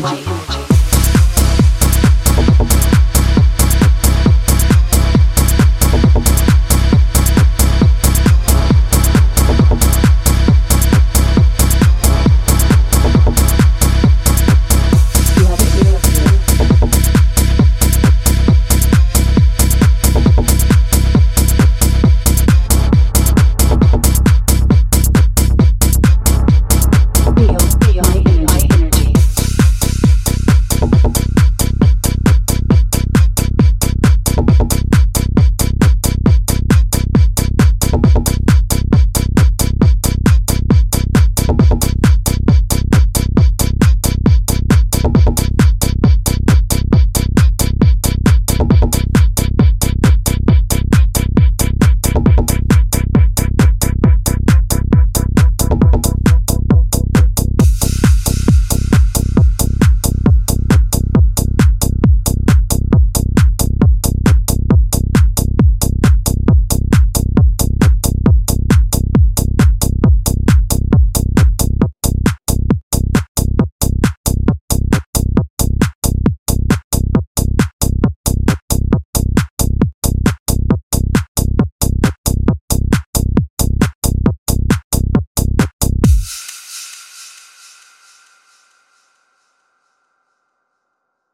Wait.